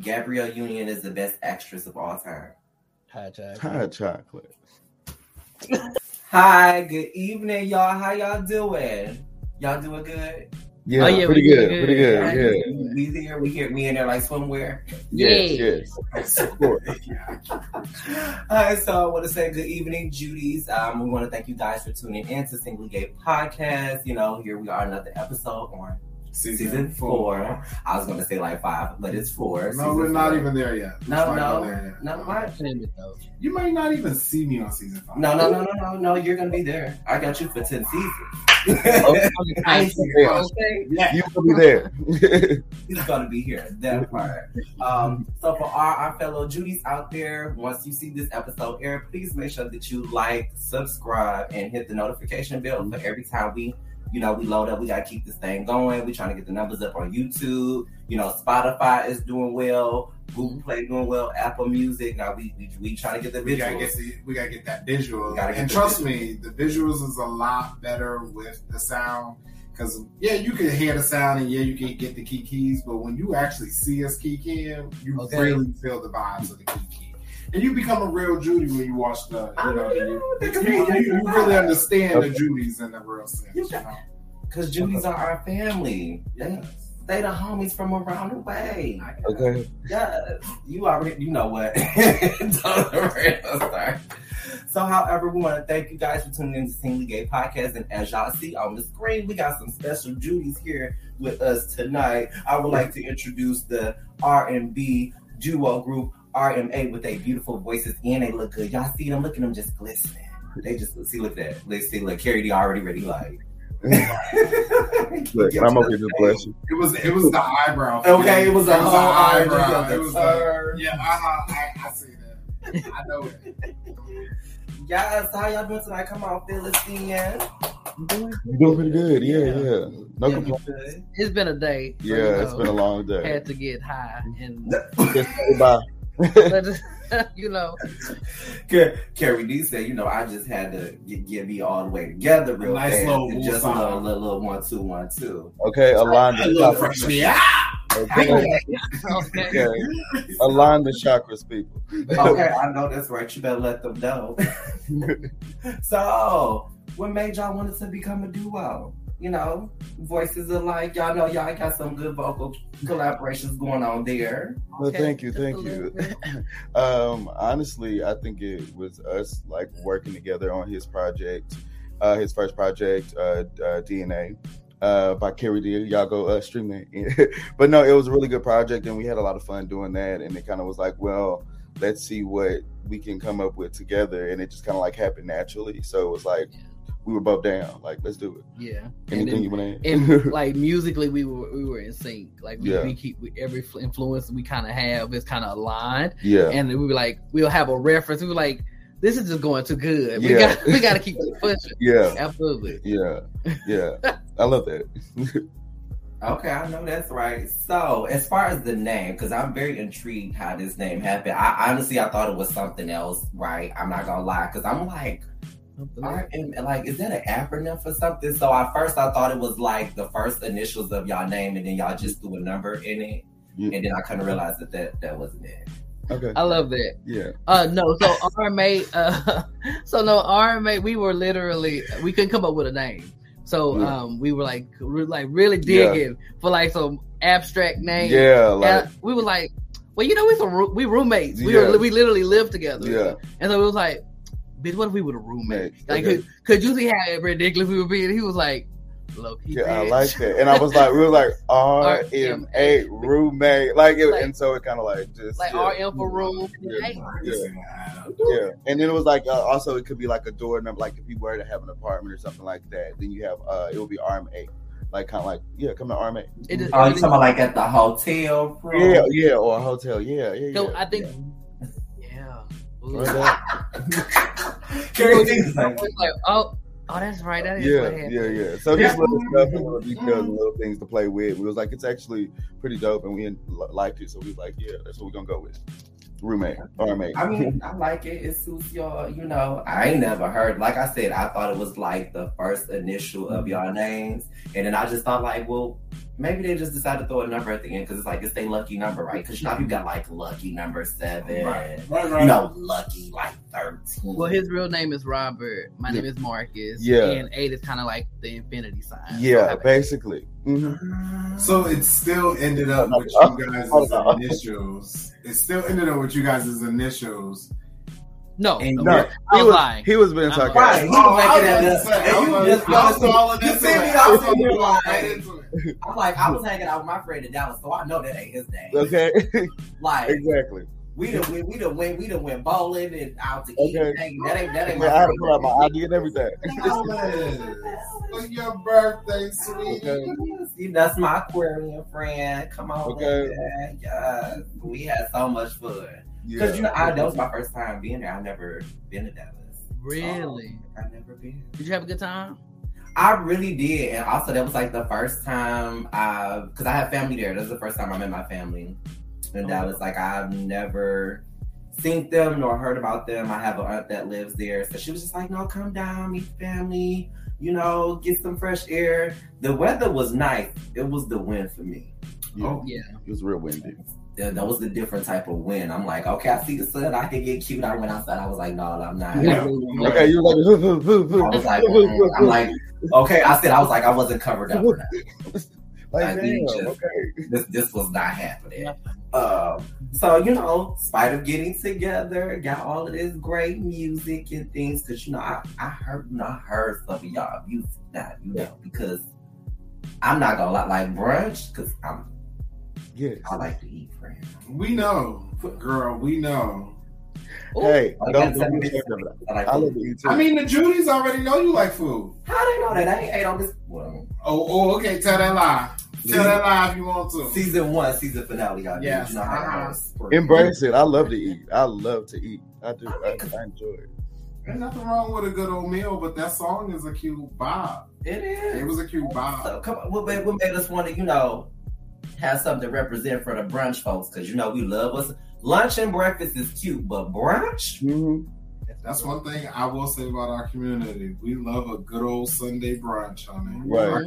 Gabrielle Union is the best actress of all time. Hot chocolate. Hot chocolate. Hi, good evening, y'all. How y'all doing? Y'all doing good? Yeah, Oh, yeah, pretty we good, pretty good. good. Yeah. We here, we here, me and there like swimwear. Yes, yes. Of course. All right, so I want to say good evening, Judy's. Um, we want to thank you guys for tuning in to Singly Gay Podcast. You know, here we are, another episode on season, four. I was going to say like five, but it's four. No, Season we're not four. even there yet. No, Let's not no, go there yet. no, what? Name though. You might not even see me on season five. No, no, no, no, no, no. You're gonna be there. I got you for ten seasons. Okay. I you, okay? Yeah. You will be there. He's gonna be here. That part. Um, so for our, our fellow Judies out there, once you see this episode air, please make sure that you like, subscribe, and hit the notification bell for every time we, you know, we load up. We gotta keep this thing going. We trying to get the numbers up on YouTube. You know, Spotify is doing well. Google Play doing well. Apple Music. Now we we, we trying to get the We gotta visuals. get the, we gotta get that visual. We gotta get and trust me, the visuals is a lot better with the sound. Cause yeah, you can hear the sound and yeah, you can get the key keys, but when you actually see us key keying, you Okay. really feel the vibes of the key key. And you become a real Judy when you watch the, you know, you, you, you, you really understand the Judys in the real sense. You know? Cause Judies are our family. They, they the homies from around the way. Okay. Yeah, you already, you know what. Don't worry, I'm sorry. So, however, we want to thank you guys for tuning in to Singly Gay Podcast. And as y'all see on the screen, we got some special Judies here with us tonight. I would like to introduce the R&B duo group RMA with their beautiful voices and they look good. Y'all see them? Look at them just glistening. They just see, look at that. Let's see, look, Carrie D already ready, like. Look, I'm okay. here bless you. It was it was the eyebrow. Okay, it was a whole the eyebrow. It was Turn. the, yeah, uh-huh, I, I see that. I know it. Yes, how y'all doing tonight? Come on, fill us doing You're doing pretty good. Yeah, Yeah. yeah. No Yeah. complaints. It's been a day. Yeah, you it's know, been a long day. Had to get high and Just say bye. you know. Ca- Carrie D said, you know, I just had to get, get me all the way together real Nice fast. little and just a little, little, little one, two, one, two. Okay, align A little the fresh chakras. me out. Okay, Okay. okay. align the chakras, people. Okay, I know that's right. You better let them know. so, what made y'all want to become a duo? You know, voices alike. Y'all know y'all got some good vocal collaborations going on there. Well, Okay, thank you, thank you. um, honestly, I think it was us like working together on his project, uh, his first project, uh, uh, DNA, uh, by Kerry D. Y'all go uh, stream it. but no, it was a really good project, and we had a lot of fun doing that. And it kind of was like, well, let's see what we can come up with together, and it just kind of like happened naturally. So it was like we were both down, like let's do it. Yeah. And Anything then, you want to and like musically, we were we were in sync. Like we, Yeah. we keep we, every influence we kind of have is kind of aligned, yeah. and we were like we'll have a reference. We were like, this is just going too good. We Yeah. got we got to keep it pushing. Yeah, Absolutely. yeah, yeah. I love that. Okay, I know that's right. So, as far as the name, because I'm very intrigued how this name happened. I honestly I thought it was something else, right? I'm not gonna lie, because I'm like, Something like- RM, like, is that an acronym for something? So at first I thought it was like the first initials of y'all name, and then y'all just threw a number in it, Yeah. and then I couldn't realize that that, that wasn't it. Okay. I love that. Yeah. Uh no, so RMA uh so no RMA we were literally we couldn't come up with a name. So Yeah. um we were like re- like really Yeah. digging for like some abstract name. Yeah. Like. And we were like, well, you know, we some roo- we roommates. We Yeah. were we literally lived together. Yeah. And so it was like, bitch, what if we were a roommate? Mates, Like, okay. could, could you see how ridiculous we were being? He was like, low key. Yeah, I like that. And I was like, we were like R M A roommate, like, it, Like- and so it kind of like just Like yeah, RM for room. Yeah. Yeah. yeah. And then it was like uh, also it could be like a door number, like if you were to have an apartment or something like that, then you have uh it would be R M A, like kind of like yeah, come to R M A. it just, Oh, you talking about like at the hotel room? Yeah, yeah, or a hotel, yeah, yeah. So yeah. I think, Carrie D like, like, oh, oh, that's right. That is Yeah, yeah, yeah. So just little stuff and little details and little things to play with. We was like, it's actually pretty dope, and we liked it. So we was like, yeah, that's what we're gonna go with. Roommate, roommate. I mean, I like it. It suits y'all. You know, I ain't never heard. Like I said, I thought it was like the first initial of mm-hmm. y'all names, and then I just thought like, well, maybe they just decided to throw a number at the end because it's like it's their lucky number, right? Because you know you got like lucky number seven, Right, right, right. you know, lucky like thirteen. Well, his real name is Robert. My name is Marcus. Yeah. And eight is kind of like the infinity sign. Yeah, have- basically. Mhm. So it still ended up with you guys' initials. It still ended up with you guys' initials. No, And no, No, I he was was lying. he was being I'm sarcastic. Right, he was Oh, I making was that up. And you I was- just- I was falling you see me, I I was was in your falling line. into it. I'm like, I was hanging out with my friend in Dallas, so I know that ain't his name. Okay, Like exactly. we done went, we done went, we done went bowling and out to eat. Okay. and. That ain't that ain't Man, I had to my pull out my. ID and everything. Elvis, For your birthday, sweetie. Okay. See, that's my Aquarian friend. Come on, Okay. man. Yes, we had so much fun. Because Yeah. you know, I, that was my first time being there. I've never been to Dallas. Really? I never been. Did you have a good time? I really did, and also that was like the first time I, because I have family there. That was the first time I met my family in Oh. Dallas. Like I've never seen them nor heard about them. I have an aunt that lives there, so she was just like, "No, come down, meet family. You know, get some fresh air." The weather was nice. It was the wind for me. Yeah, Oh, Yeah. it was real windy. That, that was the different type of wind. I'm like, okay, I see the sun. I can get cute. I went outside. I was like, no, I'm not. Yeah. Okay, you were like, I was like, mm, I'm like, okay. I said, I was like, I wasn't covered up like, I damn, just- okay. This this was not happening. Um, so you know, spite of getting together, got all of this great music and things. Cause you know, I, I heard, you know, I heard some of y'all music now, you know, because I'm not gonna lie, like brunch, cause I'm Yes. I like to eat, friend. We know, girl. We know. Ooh. Hey, I don't got don't be seven ashamed of that. I like I love food. to eat too. I mean, the Judys already know you like food. How do they know that I ain't ate on this? Well, Oh, oh, okay. Tell that lie. Tell that lie if you want to. season one, season finale, y'all. Yes, you know how uh-huh. I was. Embrace it. I love to eat. I love to eat. I do. I, I enjoy it. There's nothing wrong with a good old meal, but that song is a cute bob. It is. It was a cute bob. So come on, what made, what made us want to, you know, have something to represent for the brunch folks? Because you know we love us. Lunch and breakfast is cute, but brunch, Mm-hmm. That's one thing I will say about our community. We love a good old Sunday brunch, honey. Right. Our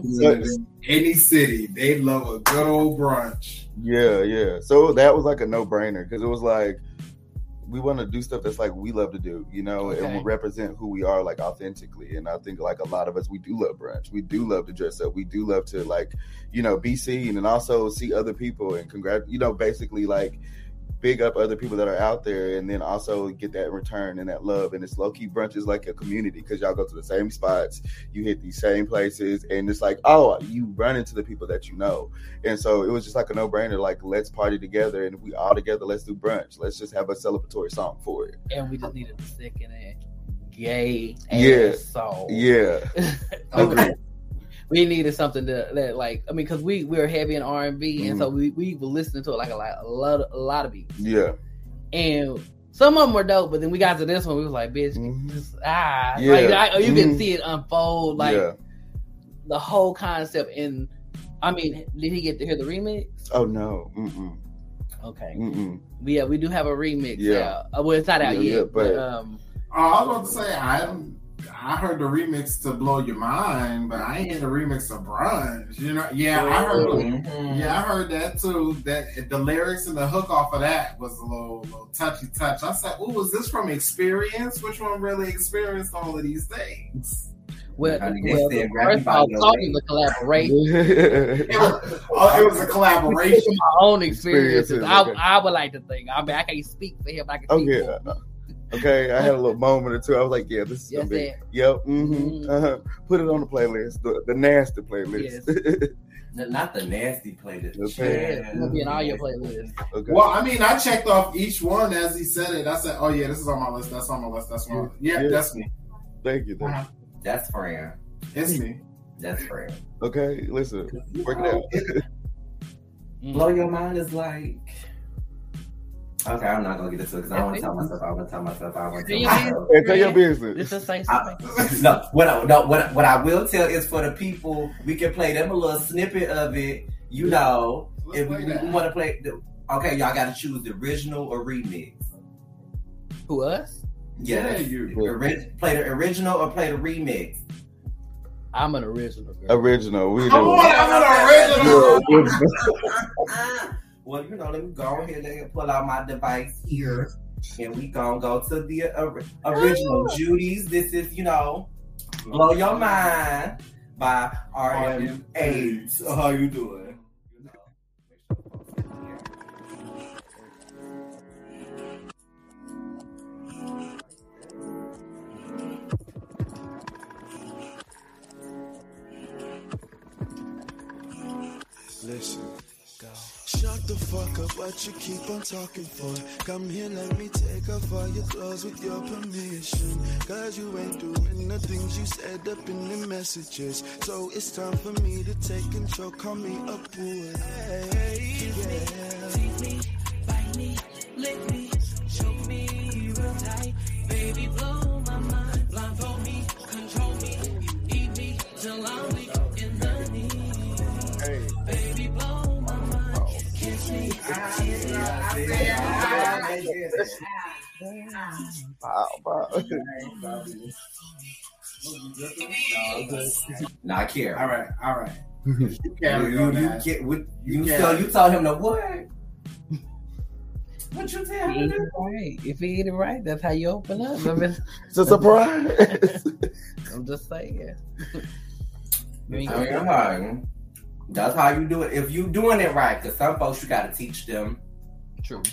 any city, they love a good old brunch. Yeah, yeah. So that was like a no brainer because it was like we want to do stuff that's like we love to do, you know, and we represent who we are like authentically. And I think like a lot of us, we do love brunch. We do love to dress up. We do love to like, you know, be seen and also see other people and congrat, you know, basically like big up other people that are out there and then also get that return and that love. And it's low key brunch is like a community because y'all go to the same spots, you hit these same places, and it's like, oh, you run into the people that you know. And so it was just like a no brainer, like, let's party together and if we all together, let's do brunch. Let's just have a celebratory song for it. And we just needed a second and gay Yeah. song. Yeah. okay. We needed something to that like I mean because we we were heavy in R and B and so Mm-hmm. we we were listening to it like a lot a lot a lot of beats Yeah. and some of them were dope but then we got to this one we was like bitch Mhm. just ah Yeah. like I, you can Mhm. see it unfold like yeah. the whole concept and I mean did he get to hear the remix Oh no. Mm-mm. okay Mm-mm. yeah we do have a remix Yeah. yeah uh, well it's not out Yeah, yet yeah, but, but- um Oh, I was about to say I I heard the remix to blow your mind, but I ain't hear the remix of brunch. You know, yeah, I heard. Mhm. Yeah, I heard that too. That the lyrics and the hook off of that was a little, little touchy touch. I said, "Oh, was this from experience? Which one really experienced all of these things?" well, Honey, they well said first of by all your song waist. is a collaboration It was, oh, it was a collaboration. my own experiences. Experiences, I, okay. I would like to think. I mean, I can't speak for him. but I can oh speak yeah. for him. Okay, I had a little moment or two. I was like, "Yeah, this is Yes, gonna be." that. Yep. Mm-hmm. Mhm. Uh-huh. Put it on the playlist, the, the nasty playlist. N- Not the nasty playlist. Okay. Yeah, it's gonna be in all your playlists. okay. Well, I mean, I checked off each one as he said it. I said, "Oh yeah, this is on my list. That's on my list. That's on. Yeah, Yeah. that's me. Thank you. Thank you. Uh-huh. That's friend. It's me." That's friend. Okay, listen, work it out. Blow your mind is like. Okay, I'm not gonna get into it because I want to tell myself. I want to tell myself. I want to tell Yeah. myself. Hey, tell your This business. is say I- no, what I, no, what, what I will tell is for the people, we can play them a little snippet of it. You know, Let's if we, play that. want to play, the, okay, y'all got to choose the original or remix. Who us? Yes. Yeah, you. Ori- play the original or play the remix. I'm an original girl. Original. We Come do. on, I'm an You're original. Uh, uh, original. well, you know, let me go ahead and pull out my device here, and we gonna go to the ori- original oh. Judy's. This is, you know, blow your mind by RM AIDS. How you doing? What you keep on talking for? Come here, let me take off all your clothes with your permission. Cause you ain't doing the things you said up in the messages. So it's time for me to take control, call me a boy. Hey, yeah. Tease me, bite me, lick me, Wow, wow. Not care. All right, all right. You You, you, on you that. get with you. Yeah. So you told him to what? What you tell He him? ain't to do? it right. If he ain't it right, that's how you open up. I mean, It's a surprise. I'm just saying. I mean, gonna- hi. That's how you do it. If you doing it right, because some folks you got to teach them True.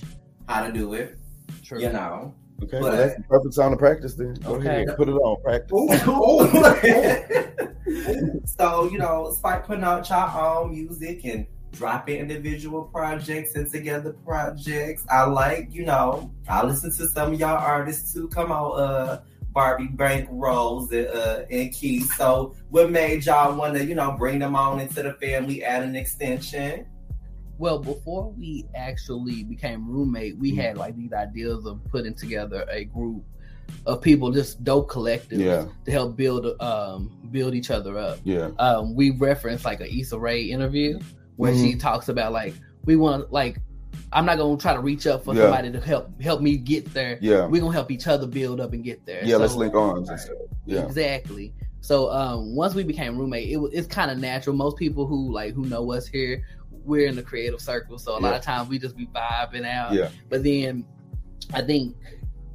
how to do it. True. You know. okay, well, that's the perfect time to practice then. Go Okay. ahead, put it on. Practice. so you know, Spike putting out y'all own music and dropping individual projects and together projects. I like, you know, I listen to some of y'all artists too. Come on, uh, Barbie Bank Rose and, uh, and Keith. So, what made y'all want to, you know, bring them on into the family, add an extension? Well, before we actually became roommate, we had like these ideas of putting together a group of people, just dope collective, Yeah, to help build um build each other up. yeah, Um, we referenced like a Issa Rae interview where Mm-hmm. she talks about like we want like I'm not gonna try to reach up for Yeah. somebody to help help me get there. yeah, We're gonna help each other build up and get there. yeah. let's link arms and stuff. Yeah, Exactly. So um, once we became roommate, it was it's kind of natural. Most people who like who know us here, we're in the creative circle, so a lot of times we just be vibing out. Yeah. But then I think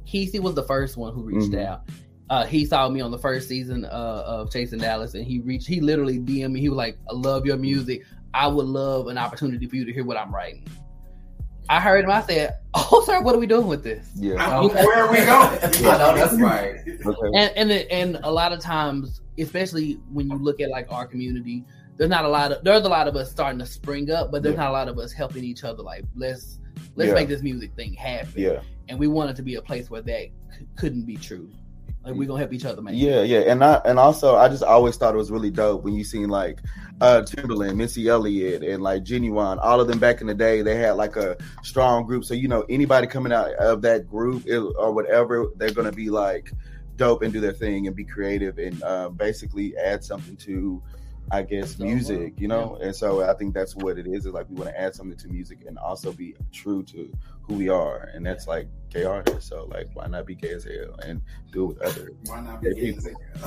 Kesey was the first one who reached Mhm. out. Uh, he saw me on the first season uh, of Chasing Dallas, and he reached. He literally DM'd me. He was like, "I love your music. I would love an opportunity for you to hear what I'm writing." I heard him. I said, "Oh, sir, what are we doing with this?" yeah. Okay. Where are we going? I know that's right. Okay. and and and a lot of times, especially when you look at like our community, there's not a lot of there's a lot of us starting to spring up, but there's Yeah. not a lot of us helping each other. Like let's let's Yeah. make this music thing happen. Yeah, And we want it to be a place where that c- couldn't be true. Like we're gonna help each other man. yeah, yeah. And I and also I just always thought it was really dope when you seen like uh Timbaland, Missy Elliott, and like Ginuwine, all of them back in the day, they had like a strong group. So you know, anybody coming out of that group it, or whatever, they're gonna be like dope and do their thing and be creative and uh, basically add something to I guess music, you know, and so I think that's what it is. Is like we want to add something to music and also be true to who we are, and that's like gay artists. So like, why not be gay as hell and do it with other Why not gay be people?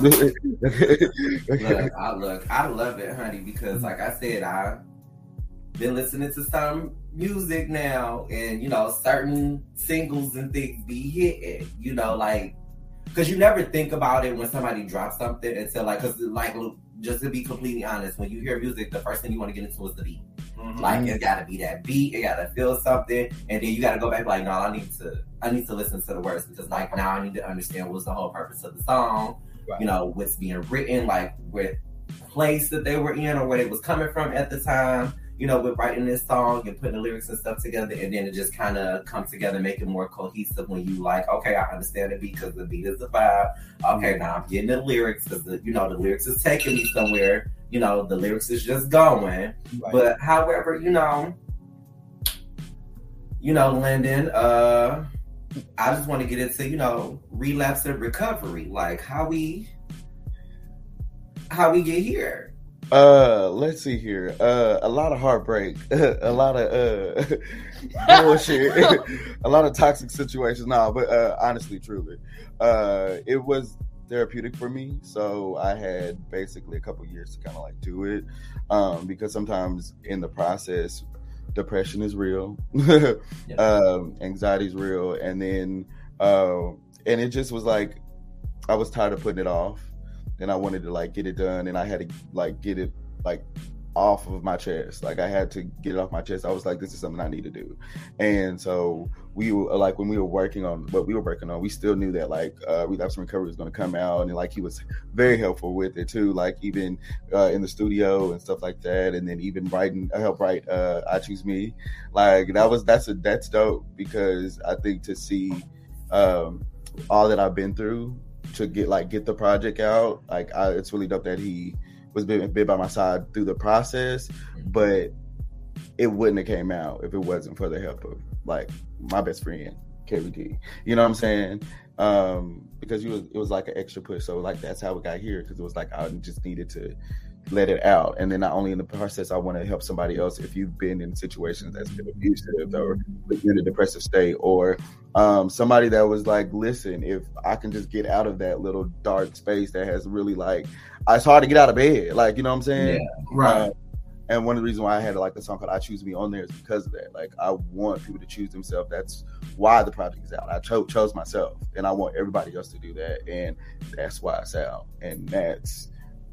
look, I look, I love it, honey, because like I said, I've been listening to some music now, and you know, certain singles and things be hitting. You know, like because you never think about it when somebody drops something until like, because like, look, just to be completely honest, when you hear music, the first thing you want to get into is the beat. Mhm. Like it gotta be that beat, it gotta feel something, and then you gotta go back like, no, I need to I need to listen to the words because like now I need to understand what's the whole purpose of the song, Right. you know, what's being written, like what place that they were in or where it was coming from at the time, you know, with writing this song and putting the lyrics and stuff together, and then it just kind of comes together, make it more cohesive when you like, okay, I understand the beat because the beat is the vibe. Okay, now I'm getting the lyrics because the you know the lyrics is taking me somewhere. You know, the lyrics is just going. Right. But however, you know, you know, Lyndon, uh, I just want to get into, you know, relapse and recovery. Like how we how we get here. Uh, let's see here. Uh, a lot of heartbreak, a lot of uh bullshit, a lot of toxic situations. Nah, but uh, honestly, truly, uh, it was therapeutic for me. So I had basically a couple years to kind of like do it um, because sometimes in the process, depression is real, um, anxiety is real, and then uh, and it just was like I was tired of putting it off, and I wanted to like get it done, and I had to like get it like off of my chest. Like I had to get it off my chest. I was like, this is something I need to do. And so we were like when we were working on what we were working on, we still knew that like uh relapse and recovery was gonna come out and like he was very helpful with it too, like even uh in the studio and stuff like that. And then even writing I helped write uh I Choose Me. Like that was that's a that's dope because I think to see um all that I've been through to get like get the project out, like I, it's really dope that he was been, been by my side through the process, but it wouldn't have came out if it wasn't for the help of like my best friend, KVD. You know what I'm saying? Um, because it was it was like an extra push. So like that's how we got here because it was like I just needed to let it out. And then not only in the process, I want to help somebody else if you've been in situations that's been abusive or in a depressive state or um, somebody that was like, listen, if I can just get out of that little dark space that has really like, it's hard to get out of bed. Like, you know what I'm saying? Right. Uh, and one of the reasons why I had like the song called "I Choose Me" on there is because of that. Like, I want people to choose themselves. That's why the project is out. I cho- chose myself, and I want everybody else to do that, and that's why it's out. And that's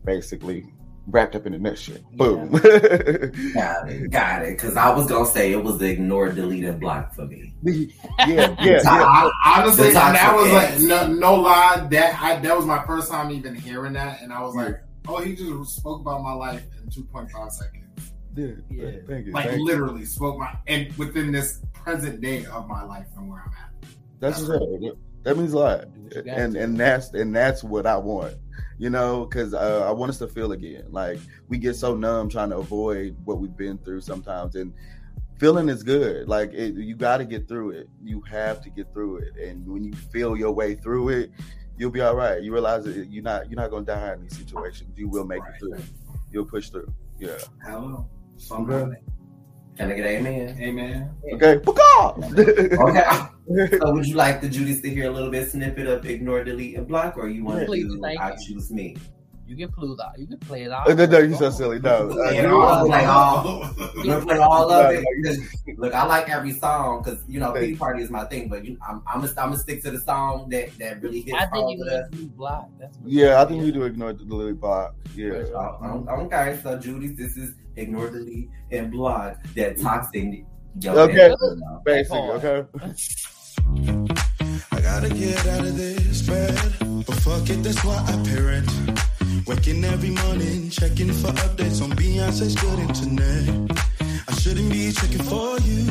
basically wrapped up in a nutshell. Boom. Got it, got it. Because I was gonna say it was the ignore, delete, and block for me. yeah, yeah, So yeah. I, honestly, that was like no, no lie. That I, that was my first time even hearing that, and I was like, "Oh, he just spoke about my life in two point five seconds." Yeah, Yeah. Thank you. Like thank you. literally spoke my and within this present day of my life and where I'm at. That's what's up. That means a lot, Do what you got and and that's and that's what I want. You know, because uh, I want us to feel again. Like we get so numb trying to avoid what we've been through sometimes, and feeling is good. Like it, you got to get through it. You have to get through it, and when you feel your way through it, you'll be all right. You realize that you're not you're not gonna die in these situations. You will make it through. You'll push through. Yeah. Hello. Okay. Can I get amen? Amen. Okay. Paka! Okay. so would you like the Judy's to hear a little bit snippet of ignore, delete, and block, or you want to Please, do thank I you. choose me? You can play it out. You can play it out. Oh, no, no, you're so silly. No. Uh, Yeah, you- I'll play all. We're gonna play all of it. Look, I like every song because you know, Thank pity party is my thing. But you, I'm, I'm gonna, I'm gonna stick to the song that that really hits I think you of us. need block. That's Yeah, I think we do ignore the Lily block. Yeah. Uh, Okay, so Judy's, this is ignore, delete, and block that toxic. Yo, Okay. man. Basically, okay. I gotta get out of this bed, but fuck it, that's why I parent. Waking every morning, checking for updates on Beyonce's good internet. I shouldn't be checking for you.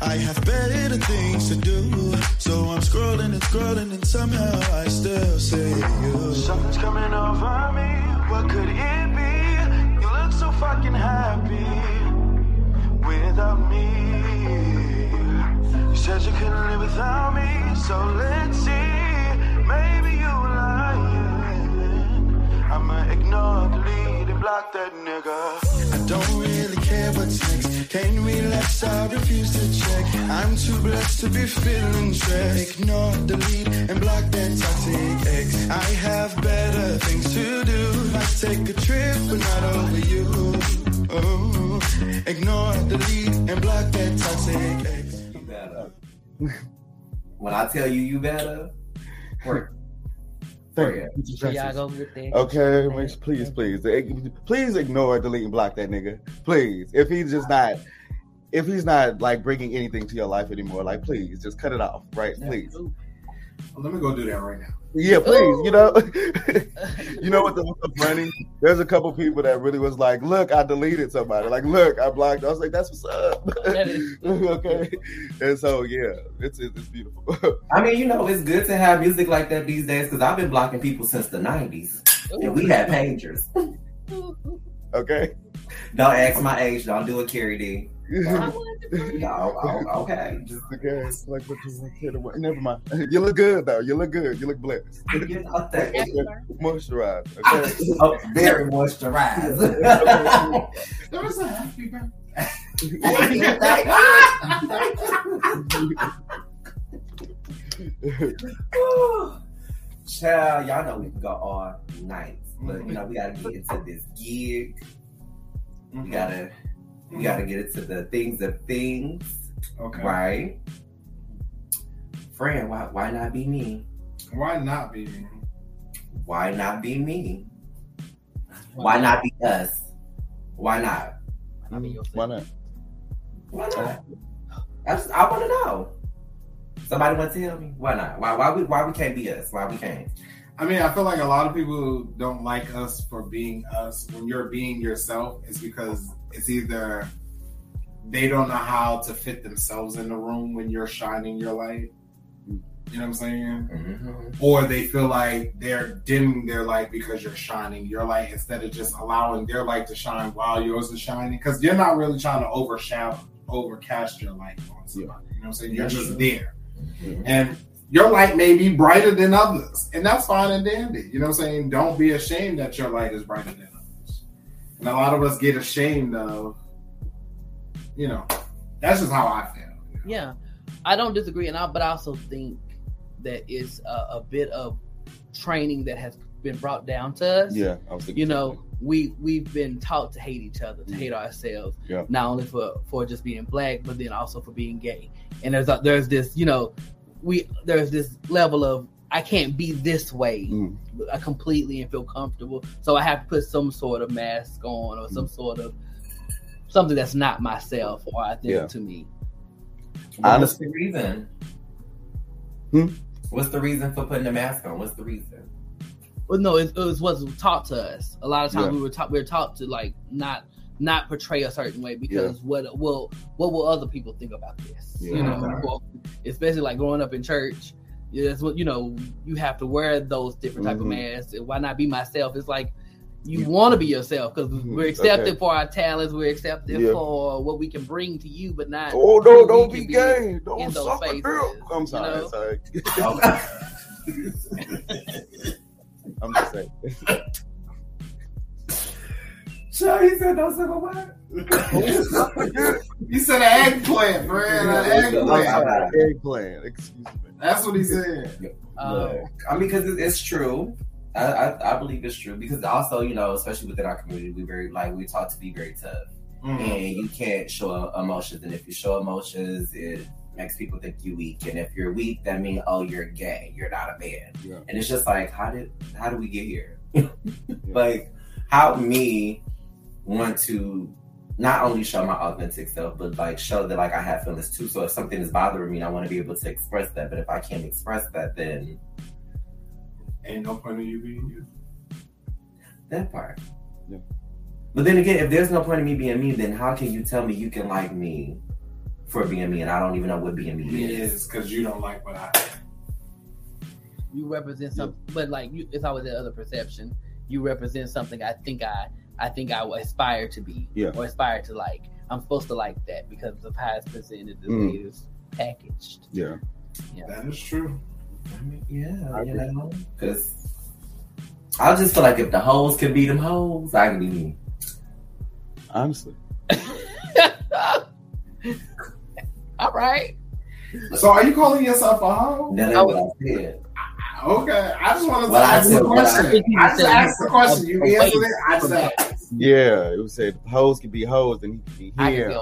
I have better things to do. So I'm scrolling and scrolling, and somehow I still see you. Something's coming over me. What could it be? You look so fucking happy without me. You said you couldn't live without me, so let's see. Maybe you. I'ma ignore, delete, and block that nigga. I don't really care what's next. Can't relax, I refuse to check. I'm too blessed to be feeling stressed. Ignore, delete, and block that toxic ex. I have better things to do. Might take a trip, but not over you. Oh, ignore, delete, and block that toxic ex. You better. when I tell you, you better work. Thank you. So y'all go get that. Okay, please, please, please, please ignore, delete, and block that nigga. Please, if he's just not, if he's not like bringing anything to your life anymore, like please, just cut it off, right? Please, Well, let me go do that right now. yeah, please. You know, you know what the, what's so funny? There's a couple people that really was like, "Look, I deleted somebody. Like, look, I blocked." I was like, "That's what's up." Okay, and so yeah, it's it's, it's beautiful. I mean, you know, it's good to have music like that these days because I've been blocking people since the '90s, and we had pagers. okay. Don't ask my age. Don't do a Carrie D. I wanted to bring it. No, oh, okay. Just Okay, like what you want to say Never mind. You look good though. You look good. You look blessed. you know, thank Yes, you. sir. Moisturize. Okay. Oh, very moisturized. There was a happy birthday. Child, y'all know we can go all night, but you know we gotta get into this gig. We gotta we gotta get into the things of things, Okay. right? Friend, why why not be me? Why not be me? Why not be me? Why not be us? Why not? I mean, yourself. Why not? Why not? I just I want to know. Somebody want to tell me why not? Why why we why we can't be us? Why we can't? I mean, I feel like a lot of people don't like us for being us. When you're being yourself, it's because it's either they don't know how to fit themselves in the room when you're shining your light. You know what I'm saying? Mhm. Or they feel like they're dimming their light because you're shining your light instead of just allowing their light to shine while yours is shining. Because you're not really trying to overshadow, overcast your light on somebody. You know what I'm saying? You're That's just true. there. Mhm. And your light may be brighter than others, and that's fine and dandy. You know what I'm saying? Don't be ashamed that your light is brighter than. And a lot of us get ashamed of, you know, that's just how I feel. you know? Yeah, I don't disagree, and I but I also think that it's a, a bit of training that has been brought down to us. Yeah, I was thinking. you know, we we've been taught to hate each other, to hate ourselves. Yeah. Not only for for just being black, but then also for being gay. And there's a, there's this, you know, we there's this level of I can't be this way Mm. uh, completely and feel comfortable, so I have to put some sort of mask on or Mm. some sort of something that's not myself or authentic Yeah. to me. Well, What's the reason? Hmm? What's the reason for putting the mask on? What's the reason? Well, no, it, it was what's taught to us. A lot of times Yeah. we were taught we were taught to like not not portray a certain way because what will what will other people think about this? You know, well, especially like growing up in church. Yeah, that's what you know. You have to wear those different type Mhm. of masks. And Why not be myself? It's like you You- want to be yourself because we're accepted Okay. for our talents. We're accepted Yeah. for what we can bring to you, but not. Oh no! Don't be gay! Don't those suck a spaces, dick. I'm you sorry. know? Sorry. I'm just saying. Sure, he said don't say a word. You said an eggplant, Fred. An eggplant. Eggplant. Excuse me. That's what he said. Um, I mean, because it's true. I, I I believe it's true because also you know, especially within our community, we very like we taught to be very tough, Mm. and you can't show emotions, and if you show emotions, it makes people think you weak, and if you're weak, that means oh you're gay, you're not a man, Yeah. and it's just like how did how do we get here? Like how me want to not only show my authentic self, but like show that like I have feelings too. So if something is bothering me, I want to be able to express that. But if I can't express that, then Ain't no point in you being you. that part. Yeah. But then again, if there's no point in me being me, then how can you tell me you can like me for being me, and I don't even know what being me It is? is because you don't like what I you represent something, but like you, it's always that other perception. You represent something I think I, I think I will aspire to be, Yeah. or aspire to like. I'm supposed to like that because of how it's presented, the Mm. way it's packaged. Yeah. That is true. I mean, yeah, I you agree. know, because I just feel like if the hoes can be them hoes, I can be me. Honestly. All right. So are you calling yourself a hoe? That ain't what I said. Okay, I just want to Well, ask the said I- question. I just asked the question. You answered it. I just asked. Yeah, it was said hoes can be hoes and he can be here. be.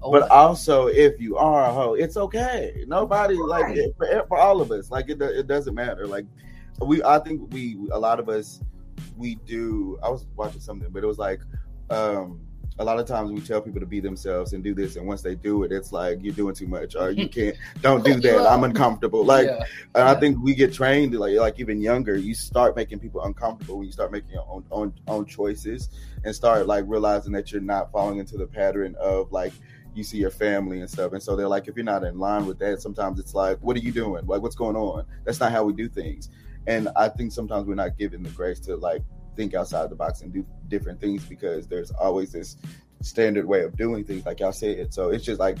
But also, if you are a hoe, it's okay. Nobody like it, for, for all of us. Like it, it doesn't matter. Like we, I think we, a lot of us, we do. I was watching something, but it was like, um, a lot of times we tell people to be themselves and do this, and once they do it, it's like you're doing too much, or you can't. Don't do that. I'm uncomfortable. Like Yeah. and I think we get trained like like even younger. You start making people uncomfortable when you start making your own own own choices and start like realizing that you're not falling into the pattern of like you see your family and stuff. And so they're like, if you're not in line with that, sometimes it's like, what are you doing? Like, what's going on? That's not how we do things. And I think sometimes we're not given the grace to like think outside the box and do different things because there's always this standard way of doing things, like y'all said. So it's just like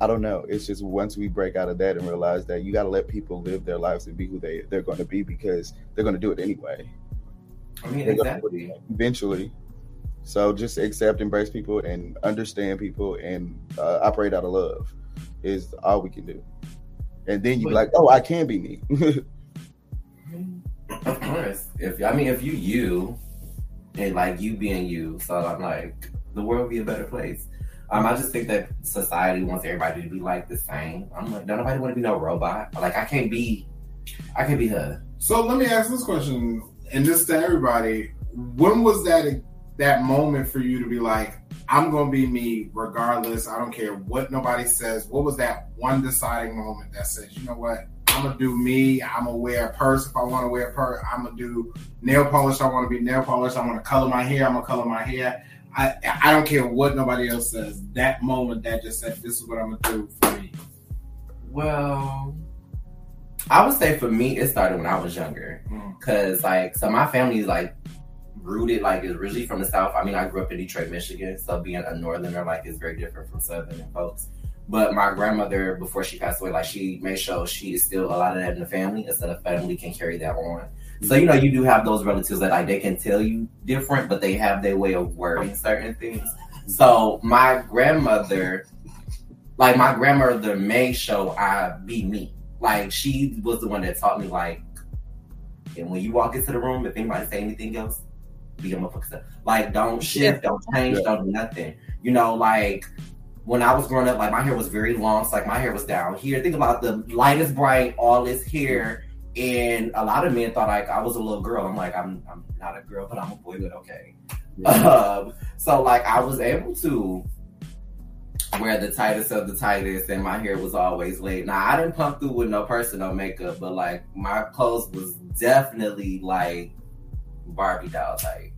I don't know. It's just once we break out of that and realize that you got to let people live their lives and be who they they're going to be because they're going to do it anyway. I mean, They're exactly. eventually. So just accept, embrace people, and understand people, and uh, operate out of love is all we can do. And then you be like, oh, I can be me. Of course. If I mean, if you you, and like you being you, so I'm like, the world would be a better place. Um, I just think that society wants everybody to be like the same. I'm like, don't nobody want to be no robot. Like, I can't be, I can't be her. So let me ask this question, and this to everybody: When was that that moment for you to be like, "I'm gonna be me, regardless. I don't care what nobody says." What was that one deciding moment that says, "You know what? I'm gonna do me. I'm gonna wear a purse if I want to wear a purse. I'm gonna do nail polish. I want to be nail polish. I want to color my hair. I'm gonna color my hair. I I don't care what nobody else says. That moment that just said, "This is what I'm gonna do for me." Well, I would say for me, it started when I was younger. Mm. Cause like, so my family is like rooted, like is originally from the South. I mean, I grew up in Detroit, Michigan. So being a Northerner, like, is very different from Southern folks. But my grandmother, before she passed away, like she made sure she is still a lot of that in the family, instead of family can carry that on. So you know, you do have those relatives that like they can tell you different, but they have their way of wording certain things. So my grandmother, like my grandmother, made sure I be me. Like she was the one that taught me like, and when you walk into the room, if anybody say anything else, be a motherfucker. Like don't shift, don't change, don't do nothing. You know, like when I was growing up, like my hair was very long. So like my hair was down here. Think about the lightest bright, all this hair. And a lot of men thought like I was a little girl. I'm like, I'm I'm not a girl, but I'm a boy, but okay. Um, so like I was able to wear the tightest of the tightest and my hair was always laid. Now I didn't pump through with no personal makeup, but like my clothes was definitely like Barbie doll type.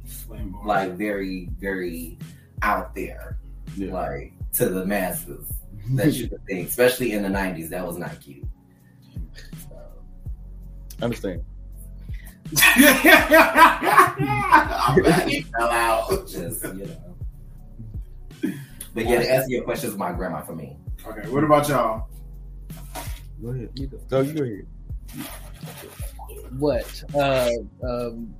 Like very, very out there. Yeah. Like to the masses that you could think, especially in the nineties, that was not cute. So, understand. I'm glad he fell out. just you know. But yeah, to answer your question, is my grandma for me. Okay, what about y'all? Go ahead. You go. Go, you go ahead. what uh, um,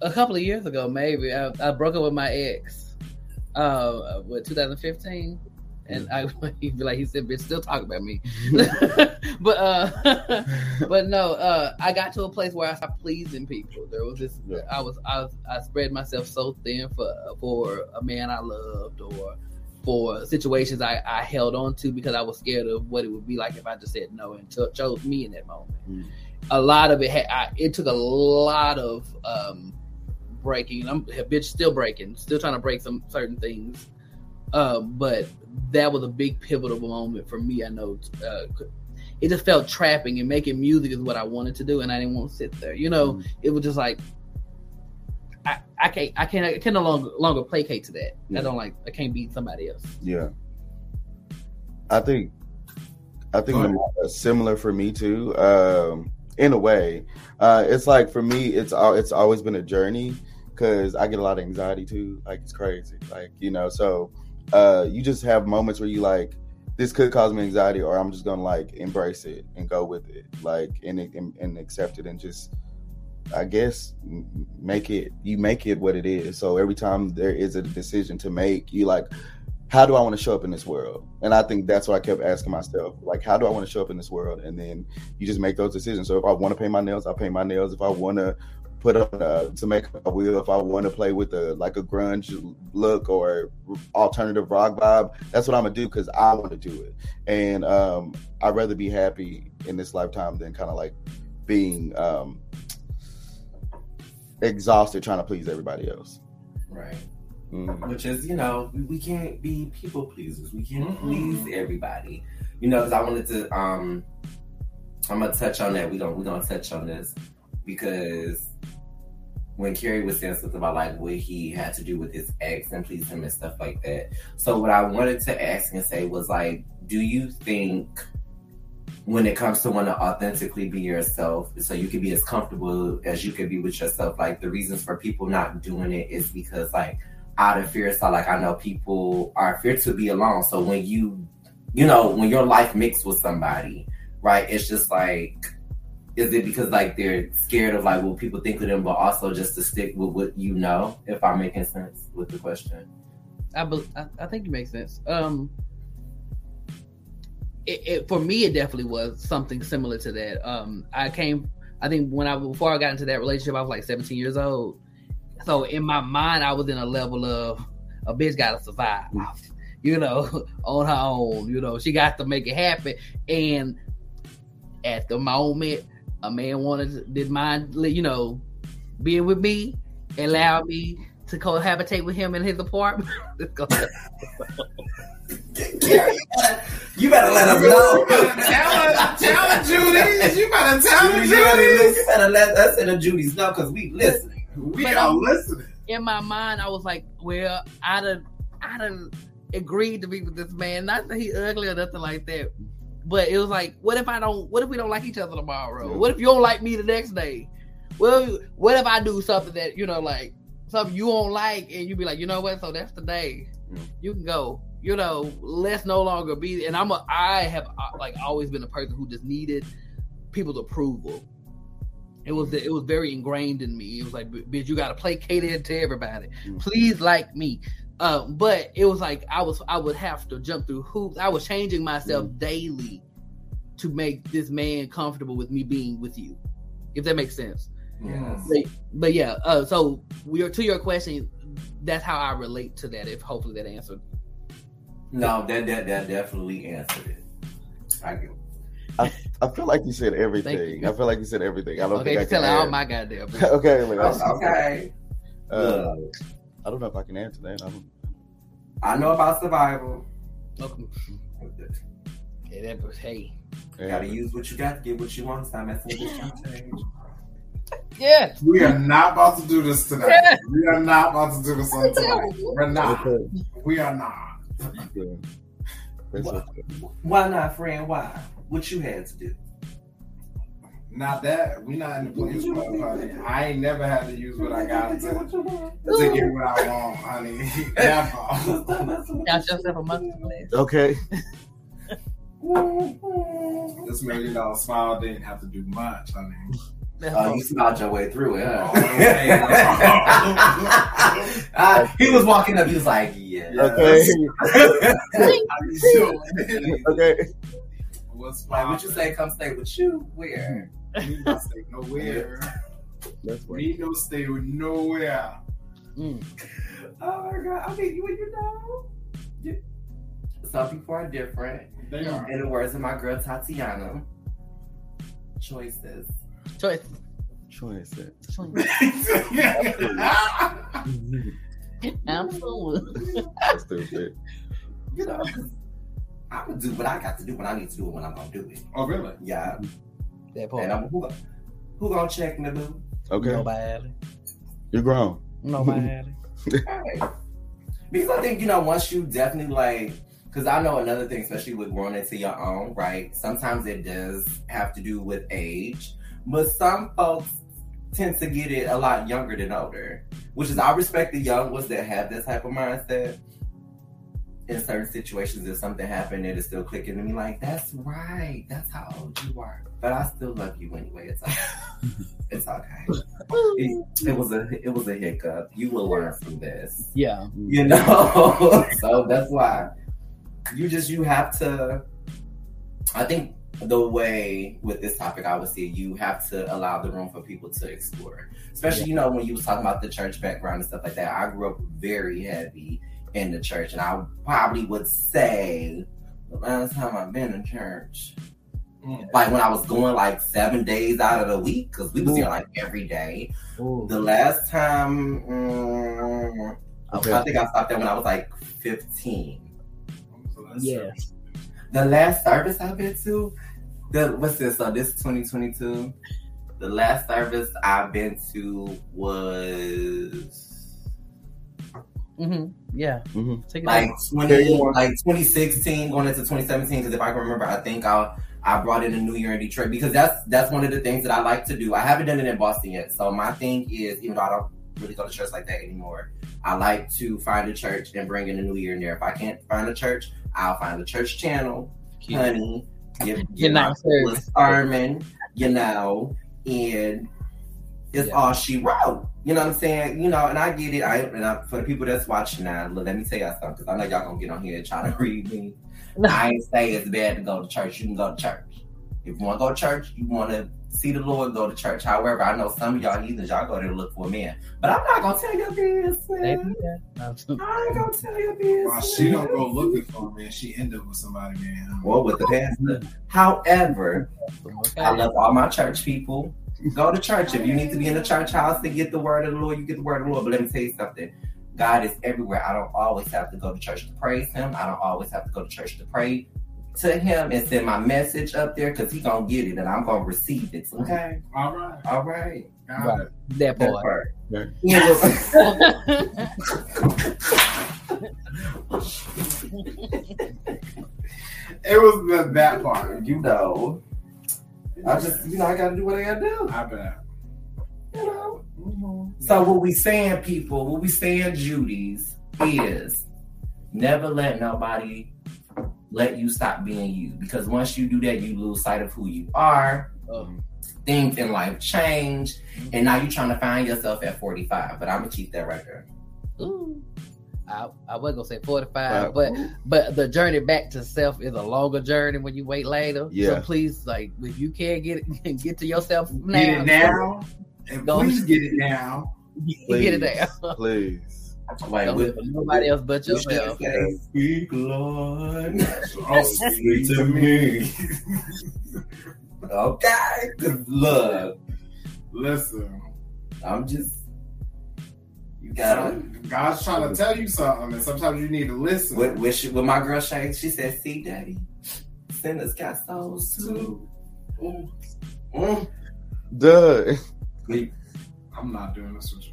a couple of years ago maybe I, I broke up with my ex uh what 2015 and I he'd be like he said bitch still talking about me but uh but no uh I got to a place where I stopped pleasing people there was this Yeah. I was I was I spread myself so thin for for a man I loved or for situations I, I held on to because I was scared of what it would be like if I just said no and cho- chose me in that moment. Mm. A lot of it had I, it took a lot of um, breaking. I'm a bitch still breaking, still trying to break some certain things. Um, but that was a big pivotal moment for me. I know uh, it just felt trapping and making music is what I wanted to do, and I didn't want to sit there. You know, Mm. it was just like I, I can't I can't I can no longer longer placate to that. Yeah. I don't like I can't be somebody else. Yeah. I think I think Go ahead. similar for me too. Um in a way. Uh it's like for me it's al- it's always been a journey cuz I get a lot of anxiety too. Like it's crazy. Like, you know, so uh you just have moments where you like this could cause me anxiety or I'm just to like embrace it and go with it. Like and and, and accept it and just I guess make it you make it what it is. So every time there is a decision to make, you like how do I want to show up in this world? And I think that's what I kept asking myself. Like, how do I want to show up in this world? And then you just make those decisions. So if I want to paint my nails, I'll paint my nails. If I want to put on uh, to make a wheel, if I want to play with a like a grunge look or alternative rock vibe, that's what I'm gonna do because I want to do it. And um, I'd rather be happy in this lifetime than kind of like being um, exhausted trying to please everybody else. Right. Mhm. Which is, you know, we- we can't be people pleasers. We can't Mm-mm. please everybody. You know, because I wanted to um I'm gonna touch on that. We gonna we gonna touch on this because when Kerry was saying something about like what he had to do with his ex and please him and stuff like that. So what I wanted to ask and say was like, do you think when it comes to want to authentically be yourself, so you can be as comfortable as you can be with yourself, like the reasons for people not doing it is because like out of fear. So like I know people are feared to be alone. So when you you know, when your life mixed with somebody, right, it's just like is it because like they're scared of like what people think of them, but also just to stick with what you know, if I'm making sense with the question. I, bel I think it makes sense. Um, it, it, for me, it definitely was something similar to that. Um, I came, I think when I before I got into that relationship, I was like 17 years old. So in my mind, I was in a level of a bitch got to survive, you know, on her own. You know, she got to make it happen. And at the moment, a man wanted did mind, you know, being with me, allow me to cohabitate with him in his apartment. you better let us know. tell her, tell her, Judy. You better tell her, You better, Judy. you better let us and the Judy's know because we listening. We But are I'm- um, listening. in my mind, I was like, well, I done, I done agreed to be with this man. Not that he ugly or nothing like that, but it was like, what if I don't? What if we don't like each other tomorrow? What if you don't like me the next day? Well, what if I do something that you know, like something you won't like, and you be like, you know what? So that's the day. Mm. You can go. You know, let's no longer be. And I'm a, I have uh, like always been a person who just needed people's approval. It was it was very ingrained in me. It was like, bitch, you got to placate it to everybody. Mm. Please like me. Um, but it was like I was I would have to jump through hoops. I was changing myself daily to make this man comfortable with me being with you. If that makes sense. Yes. But, but yeah, uh, so we are to your question. That's how I relate to that. If hopefully that answered. No, that that that definitely answered it. I get. I feel like you said everything. you. I feel like you said everything. I don't Okay, think I tell can her all my goddamn. okay, look, I- Okay. Uh, Look, I don't know if I can answer that. I don't, I know about survival. Okay. Yeah, that was hey. You gotta use what you got to get what you want. Stop messing with this change. Yeah. We are not about to do this tonight. Yeah. We are not about to do this on tonight. We're not. Okay. We are not. Yeah. That's What? okay. Why not, friend? Why? What you had to do? Not that. We not in the place where honey. I ain't never had to use what I got to, What you want? to get what I want, honey. Never. Stop messing with Got yourself a monkey. Okay. This million dollar smile didn't have to do much, honey. Oh, you smiled your way through it. Huh? Oh. Uh, he was walking up. He was like, "Yeah." Okay. How you doing? okay. What's like, my what you say? Come stay with you? Where? We not stay nowhere. That's what. We don't stay nowhere. Mm. Oh my god! I mean, you you know, you- some people are different. They are. In the words of my girl Tatiana, choices. Choice. Choice. Choice. Absolutely. That's stupid. You know, I'm gonna do what I got to do when I need to do it when I'm gonna do it. oh, really? Yeah, That and part. I'm who, who gonna check me, boo? Okay. Nobody. You're grown. Nobody. Right. Because I think, you know, once you definitely like, because I know another thing, especially with growing into your own, right? Sometimes it does have to do with age, but some folks tend to get it a lot younger than older, which is I respect the young ones that have this type of mindset. In certain situations, if something happened, it is still clicking to me like, that's right, that's how old you are. But I still love you anyway. It's okay. it's okay. It, it was a it was a hiccup. You will learn from this Yeah. you know so that's why you just you have to i think the way with this topic i would say you have to allow the room for people to explore especially you know when you was talking about the church background and stuff like that i grew up very heavy in the church and i probably would say the last time i've been in church Mm. like when i was going like seven days out of the week because we was here like every day Ooh. the last time mm, Okay. I think I stopped there when I was like 15. So that's Yeah. The last service I've been to, the what's this? So this is 2022. The last service I've been to was hmm Yeah. Mhm. Take it like 20, like 2016 going into 2017. Because if I can remember, I think I I brought in a New Year in Detroit because that's that's one of the things that I like to do. I haven't done it in Boston yet, so my thing is even though I don't really go to church like that anymore, I like to find a church and bring in a New Year in there. If I can't find a church, I'll find a church channel, honey. Give, You're not sermon, you know, and it's Yeah. all she wrote. You know what I'm saying? You know, and I get it. I and I, for the people that's watching now, look, let me tell y'all something because I know y'all gonna get on here and try to read me. I ain't say it's bad to go to church. You can go to church. If you want to go to church, you want to see the Lord, go to church. However, I know some of y'all heathens, y'all go there to look for a man. But I'm not gonna tell your business. They I do that. Ain't gonna tell your business. Well, she don't go looking for a man. She end up with somebody, man. Well, with the pastor. However, Okay. I love all my church people. Go to church. If you need to be in the church house to get the word of the Lord, you get the word of the Lord. But let me tell you something. God is everywhere. I don't always have to go to church to praise him. I don't always have to go to church to pray to him and send my message up there because he gonna get it and I'm gonna receive it. Okay. All right. All right. Got Right. it. That That part. part. Right. Yeah, look- It was the, that part. you know. I just you know I gotta do what I gotta do. I bet. You know. Mm-hmm. So what we saying, people, what we saying, Judy's, is never let nobody let you stop being you. Because once you do that, you lose sight of who you are. Oh. Things in life change, and now you're trying to find yourself at 45. But I'm gonna keep that right there. Ooh. I, I was gonna say 45, Right. but but the journey back to self is a longer journey when you wait later. Yeah. So please, like, if you can't get it, get to yourself now, Get it now. And Go. please get it now. get it there. Please. Like Don't with live for nobody else but we should yourself. say, speak, Lord. Oh, speak to me. okay, good look, Listen. I'm just. You gotta. God's trying to tell you something, and sometimes you need to listen. With, with, she, with my girl Shay, she said, "See, Daddy, sinners got souls too." Mm. Duh. I'm not doing this with you.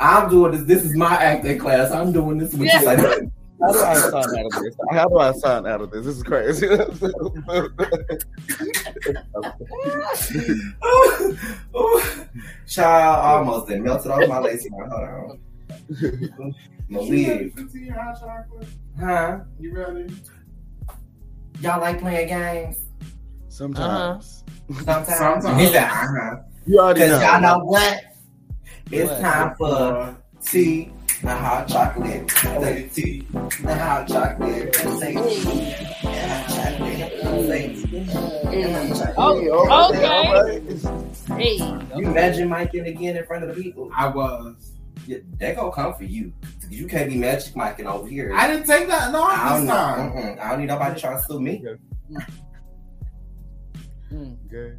I'm doing this. This is my acting class. I'm doing this with Yeah. you. Like, How do I sign out of this? How do I sign out of this? This is crazy. oh Child, almost done melted off my lace. Hold on. My You ready wig. for tea and hot chocolate? Huh? You ready? Y'all like playing games? Sometimes. Sometimes. Sometimes. He said, uh-huh. You already Because y'all know. know what? It's What? time for tea and hot chocolate. Say tea and hot chocolate. Say tea and hot chocolate. Say tea and hot chocolate. Oh, okay. all right. Hey, You imagine Mike in again in front of the people? I was. Yeah, they gonna come for you. You can't be magic Mike over here. I didn't take that I off don't this know. time. Mm-mm. I don't need nobody trying to sue me. Mm. Good.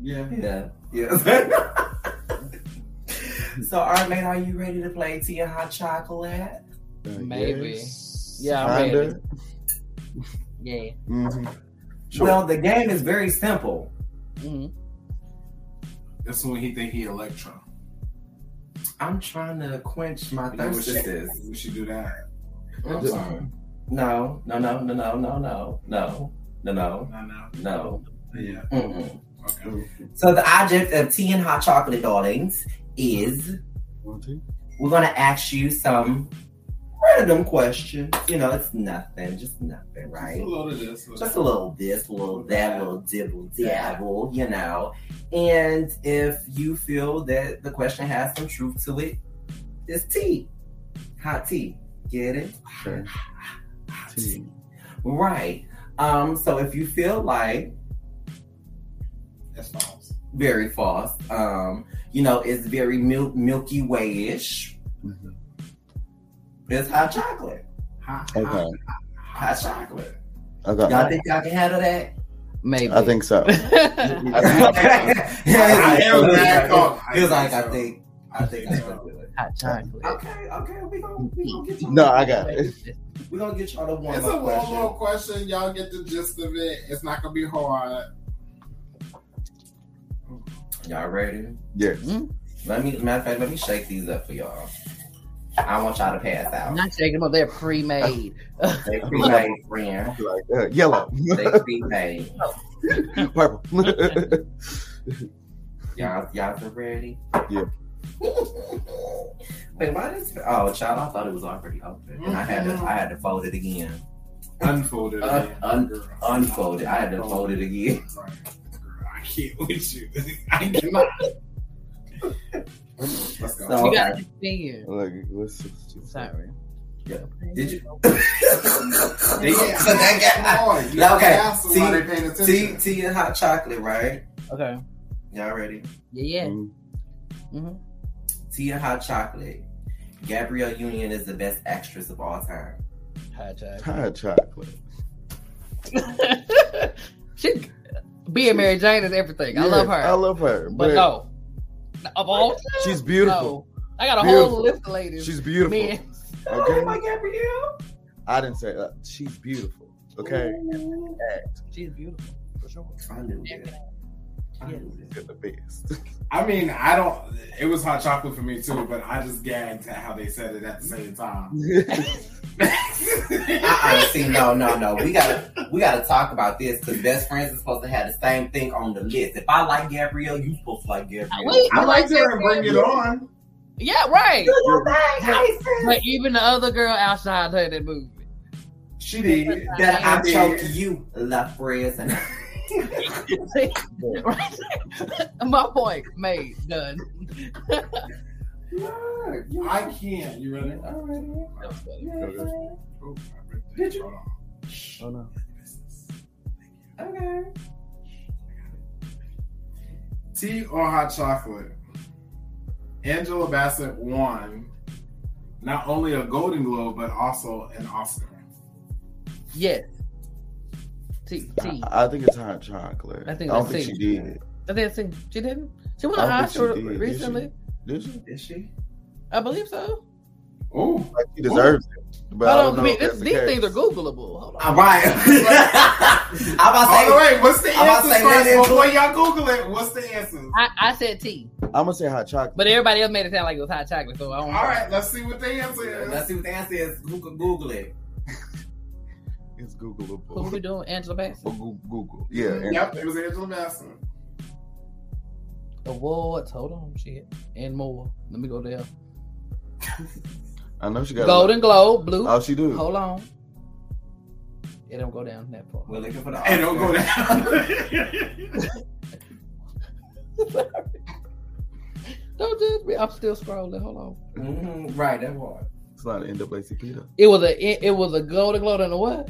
Yeah. Yeah. Yeah. so, Armand, are you ready to play tea and hot chocolate? Uh, Maybe. yes. Yeah, I'm Kinda. ready. yeah. Mhm. Sure. Well, the game is very simple. hmm That's when he think he Electro. I'm trying to quench my You know, thirst. should, we should do that. I'm sorry. No, no, no, no, no, no, no, no, no, no, No, no. no. Yeah. Mm-mm. Okay. So the object of tea and hot chocolate, darlings, is we're gonna ask you some random question. You know, it's nothing, just nothing, Just right? a little of this. Just a little this, a little that, a little dibble dabble, you know. And if you feel that the question has some truth to it, it's tea. Hot tea. Get it? Sure. Tea. Right. Um, so if you feel like That's false. very false, um, you know, it's very mil- Milky Way-ish, Mhm. It's hot chocolate. Hot, Okay. hot, Hot chocolate. Okay. Y'all think y'all can handle that? Maybe. I think so. I am back on. He was like, I think, I think I can do it. hot chocolate. Okay, okay, we gonna we gonna get y'all. No, I got it. We gonna get y'all the one It's a more one more question. question. Y'all get the gist of it. It's not gonna be hard. Y'all ready? Yes. Mm-hmm. Let me, matter of fact, let me shake these up for y'all. I want y'all to pass I'm out. not shaking them up. They're pre-made. They pre-made, friend. Like uh, yellow, They pre-made. purple. Y'all, y'all are ready? Yeah. Wait, why does? Oh, child, I thought it was already open, and I had to, I had to fold it again. Unfolded. Un- again. un- Unfold it. I had to fold it again. Girl, I can't with you. I cannot. Let's go. So- You got to spin. Like, let's, Sorry. Yeah. Did you? They so that Come guy. you gotta Okay, ask them why they paying Tea, tea, tea and hot chocolate, right? Okay. Y'all ready? Yeah, yeah. Mhm. hmm Tea and hot chocolate. Gabrielle Union is the best actress of all time. Hot chocolate. Hot chocolate. she being Mary Jane is everything. I love her. I love her. but no. Of all time, She's beautiful. no. I got a Beautiful. whole list of ladies. She's beautiful. Men. Okay. Oh my Gabrielle. I didn't say that. She's beautiful. Okay. She's beautiful for sure. I knew it. I knew it. You're the best. I mean, I don't. It was hot chocolate for me too, but I just gagged at how they said it at the same time. Uh-uh, see, no, no, no. We gotta, we gotta talk about this because best friends is supposed to have the same thing on the list. If I like Gabrielle, you supposed to like Gabrielle. Wait, I like like her and bring it on. Yeah, right. Do your thing, I said. But even the other girl outside her in that movie. She did. That I did. choke you, La Fres. right? My point made. Done. I can't. You ready? That was funny. Oh, Did you? Oh no. Okay. Tea or hot chocolate? Angela Bassett won not only a Golden Globe but also an Oscar. Yes. T T. I, I think it's hot chocolate. I think I, don't think C. she did. I didn't see. She didn't. She won I an don't Oscar did, did she? recently. Did she? Is she? I believe so. Oh, Like she deserves it. But I Hold don't on, know I mean, this, that's the these case. things are Googleable. Hold on. All right. I'm about to say. wait, what's the I'm about to answer say first before y'all Google it? What's the answer? I, I said T, I'm gonna say hot chocolate. but everybody else made it sound like it was hot chocolate. So I don't. All right, let's see what the answer is. Let's see what the answer is. Google, Google it. It's Who Googleable. we doing? Angela Bassett. For Goo- Google. Yeah. and- Yep, it was Angela Bassett. Awards. Hold on, shit, and more. Let me go there. I know she got a Golden Globe, blue. Oh, she do. Hold on. It don't go down that far. We're looking for the. And don't go down. Don't judge me. I'm still scrolling. Hold on. Mhm, Right, that was. It's not an NAACP though. It was a it, it was a Golden Globe and a what?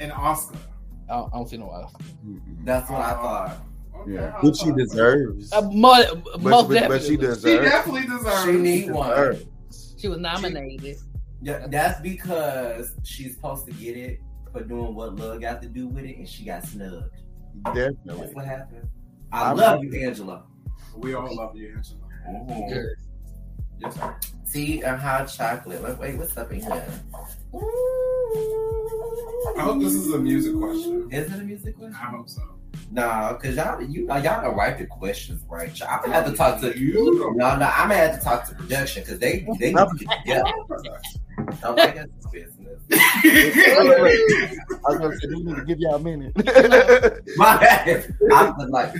An Oscar. I don't, I don't see no Oscar. Mm-mm. That's what I thought. Okay, Yeah, hot which she deserves. Uh, more, but, most but, but she definitely. She deserves. definitely deserves. She it. need one. She was nominated. Yeah, that's because she's supposed to get it for doing what love got to do with it, and she got snubbed. That's Definitely. what happened. I I'm- love you, Angela. We all love you, Angela. Mhm. Yes, sir. Tea and hot chocolate. Wait, wait, what's up in here? I hope this is a music question. Is it a music question? I hope so. Nah, cause y'all, you know, y'all don't write the questions right. I'm gonna have to talk to You No, no, I'm gonna have to talk to production because they they No. yeah. Don't take us business. I was gonna say, we need to give y'all a minute. My bad. I was like,